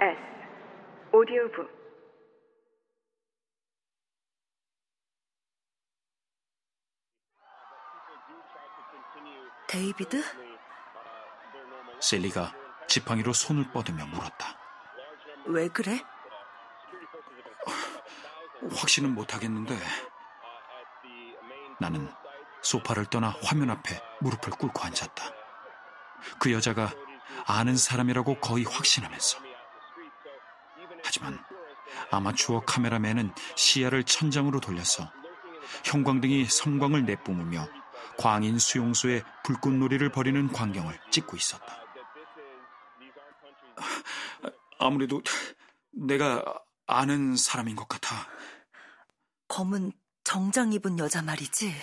S 오디오북 데이비드? 셀리가 지팡이로 손을 뻗으며 물었다. 왜 그래? 확신은 못하겠는데 나는 소파를 떠나 화면 앞에 무릎을 꿇고 앉았다. 그 여자가 아는 사람이라고 거의 확신하면서 하지만 아마추어 카메라맨은 시야를 천장으로 돌려서 형광등이 섬광을 내뿜으며 광인 수용소에 불꽃놀이를 벌이는 광경을 찍고 있었다. 아무래도 내가 아는 사람인 것 같아. 검은 정장 입은 여자 말이지?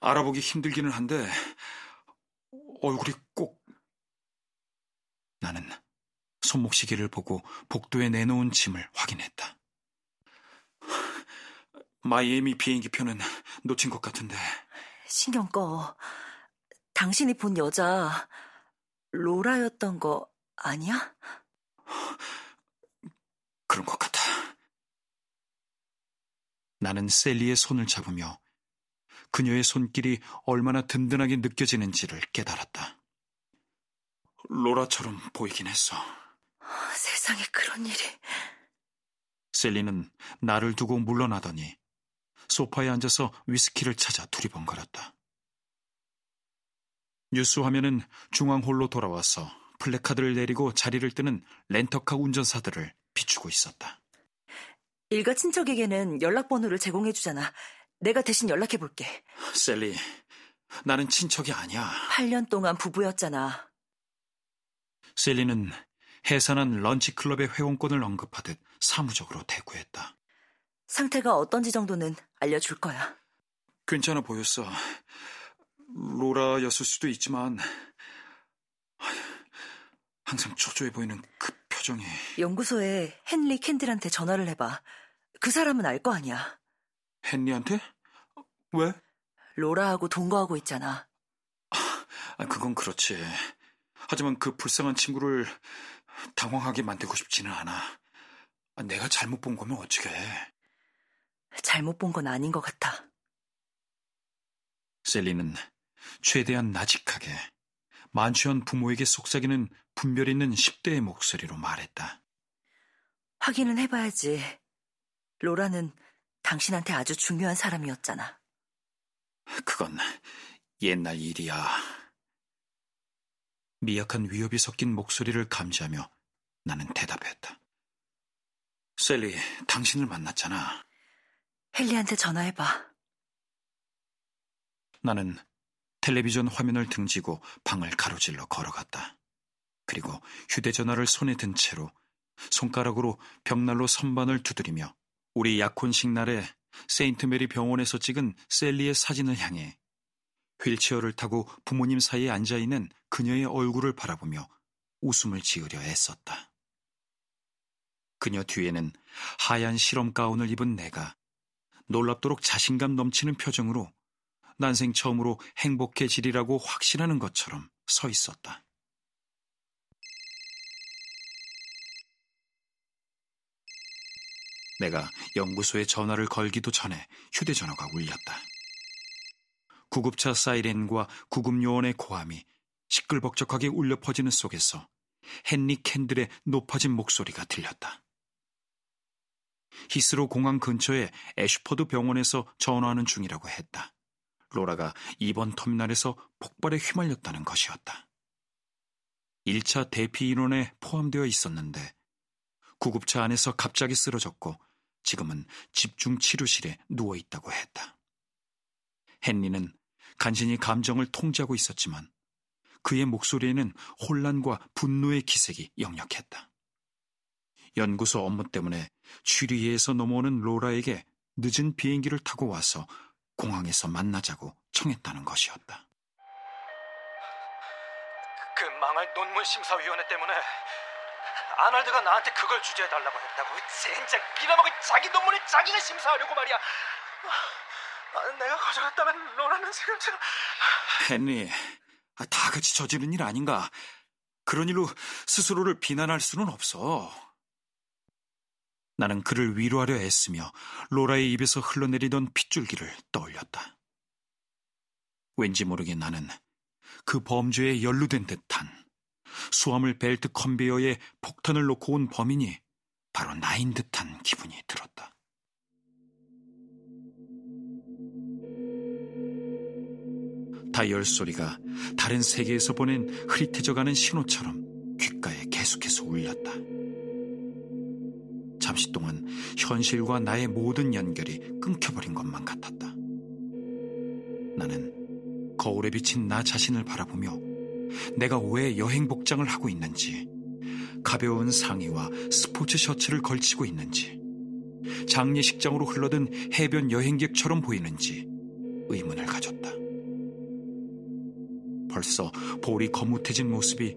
알아보기 힘들기는 한데 얼굴이 꼭 손목 시계를 보고 복도에 내놓은 짐을 확인했다. 마이애미 비행기 표는 놓친 것 같은데. 신경 꺼. 당신이 본 여자 로라였던 거 아니야? 그런 것 같아. 나는 셀리의 손을 잡으며 그녀의 손길이 얼마나 든든하게 느껴지는지를 깨달았다. 로라처럼 보이긴 했어. 세상에 그런 일이. 셀리는 나를 두고 물러나더니 소파에 앉아서 위스키를 찾아 두리번거렸다. 뉴스 화면은 중앙홀로 돌아와서 플래카드를 내리고 자리를 뜨는 렌터카 운전사들을 비추고 있었다. 일가 친척에게는 연락번호를 제공해주잖아. 내가 대신 연락해볼게. 셀리, 나는 친척이 아니야. 8년 동안 부부였잖아. 셀리는 해산한 런치클럽의 회원권을 언급하듯 사무적으로 대꾸했다. 상태가 어떤지 정도는 알려줄 거야. 괜찮아 보였어. 로라였을 수도 있지만 항상 초조해 보이는 그 표정이. 연구소에 헨리 캔들한테 전화를 해봐. 그 사람은 알 거 아니야. 헨리한테? 왜? 로라하고 동거하고 있잖아. 아, 그건 그렇지. 하지만 그 불쌍한 친구를 당황하게 만들고 싶지는 않아. 아, 내가 잘못 본 거면 어떻게 해? 잘못 본 건 아닌 것 같아. 셀리는 최대한 나직하게 만취한 부모에게 속삭이는 분별 있는 10대의 목소리로 말했다. 확인은 해봐야지. 로라는 당신한테 아주 중요한 사람이었잖아. 그건 옛날 일이야. 미약한 위협이 섞인 목소리를 감지하며 나는 대답했다. 셀리, 당신을 만났잖아. 헨리한테 전화해봐. 나는 텔레비전 화면을 등지고 방을 가로질러 걸어갔다. 그리고 휴대전화를 손에 든 채로 손가락으로 벽난로 선반을 두드리며 우리 약혼식 날에 세인트 메리 병원에서 찍은 셀리의 사진을 향해 휠체어를 타고 부모님 사이에 앉아 있는 그녀의 얼굴을 바라보며 웃음을 지으려 애썼다. 그녀 뒤에는 하얀 실험 가운을 입은 내가 놀랍도록 자신감 넘치는 표정으로 난생 처음으로 행복해지리라고 확신하는 것처럼 서 있었다. 내가 연구소에 전화를 걸기도 전에 휴대전화가 울렸다. 구급차 사이렌과 구급요원의 고함이 시끌벅적하게 울려 퍼지는 속에서 헨리 캔들의 높아진 목소리가 들렸다. 히스로 공항 근처에 애슈퍼드 병원에서 전화하는 중이라고 했다. 로라가 이번 터미널에서 폭발에 휘말렸다는 것이었다. 1차 대피 인원에 포함되어 있었는데 구급차 안에서 갑자기 쓰러졌고 지금은 집중 치료실에 누워 있다고 했다. 헨리는 간신히 감정을 통제하고 있었지만 그의 목소리에는 혼란과 분노의 기색이 역력했다. 연구소 업무 때문에 취리에서 넘어오는 로라에게 늦은 비행기를 타고 와서 공항에서 만나자고 청했다는 것이었다. 그 망할 논문 심사위원회 때문에 아날드가 나한테 그걸 주제해달라고 했다고. 젠장 빌어먹을 자기 논문에 자기가 심사하려고 말이야. 아, 내가 가져갔다면 로라는 저... 헨리, 다 같이 저지른 일 아닌가? 그런 일로 스스로를 비난할 수는 없어. 나는 그를 위로하려 애쓰며 로라의 입에서 흘러내리던 핏줄기를 떠올렸다. 왠지 모르게 나는 그 범죄에 연루된 듯한 수화물 벨트 컨베이어에 폭탄을 놓고 온 범인이 바로 나인 듯한 기분이 들었다. 다이얼 소리가 다른 세계에서 보낸 흐릿해져가는 신호처럼 귓가에 계속해서 울렸다. 잠시 동안 현실과 나의 모든 연결이 끊겨버린 것만 같았다. 나는 거울에 비친 나 자신을 바라보며 내가 왜 여행 복장을 하고 있는지, 가벼운 상의와 스포츠 셔츠를 걸치고 있는지, 장례식장으로 흘러든 해변 여행객처럼 보이는지 의문을 가졌다. 벌써 볼이 거뭇해진 모습이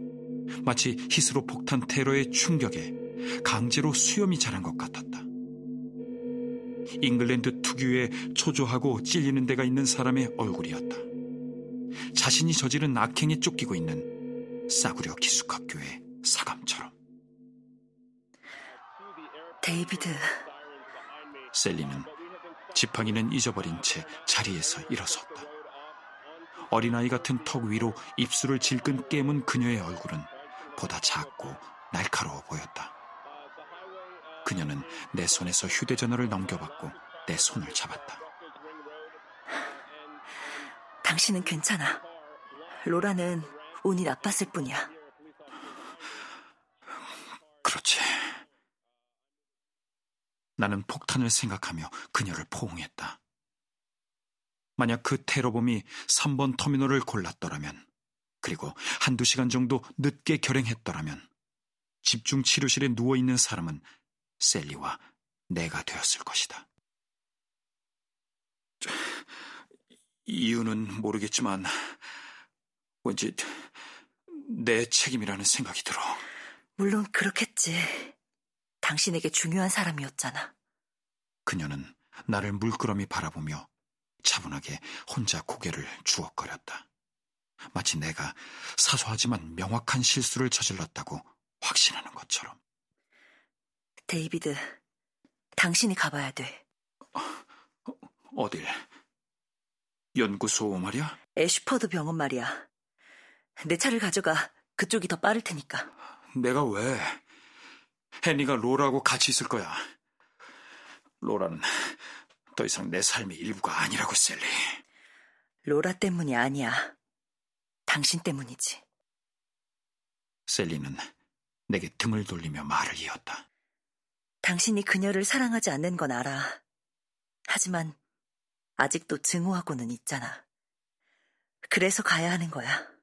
마치 히스로 폭탄 테러의 충격에 강제로 수염이 자란 것 같았다. 잉글랜드 특유의 초조하고 찔리는 데가 있는 사람의 얼굴이었다. 자신이 저지른 악행에 쫓기고 있는 싸구려 기숙학교의 사감처럼. 데이비드, 셀리는 지팡이는 잊어버린 채 자리에서 일어섰다. 어린아이 같은 턱 위로 입술을 질끈 깨문 그녀의 얼굴은 보다 작고 날카로워 보였다. 그녀는 내 손에서 휴대전화를 넘겨받고 내 손을 잡았다. 당신은 괜찮아. 로라는 운이 나빴을 뿐이야. 그렇지. 나는 폭탄을 생각하며 그녀를 포옹했다. 만약 그 테러범이 3번 터미널을 골랐더라면, 그리고 한두 시간 정도 늦게 결행했더라면, 집중 치료실에 누워있는 사람은 셀리와 내가 되었을 것이다. 이유는 모르겠지만, 왠지 내 책임이라는 생각이 들어. 물론 그렇겠지. 당신에게 중요한 사람이었잖아. 그녀는 나를 물끄러미 바라보며 차분하게 혼자 고개를 주걱거렸다. 마치 내가 사소하지만 명확한 실수를 저질렀다고 확신하는 것처럼. 데이비드, 당신이 가봐야 돼. 어딜? 연구소 말이야? 애슈퍼드 병원 말이야. 내 차를 가져가. 그쪽이 더 빠를 테니까. 내가 왜? 헨리가 로라하고 같이 있을 거야. 로라는 더 이상 내 삶의 일부가 아니라고, 셀리. 로라 때문이 아니야. 당신 때문이지. 셀리는 내게 등을 돌리며 말을 이었다. 당신이 그녀를 사랑하지 않는 건 알아. 하지만 아직도 증오하고는 있잖아. 그래서 가야 하는 거야.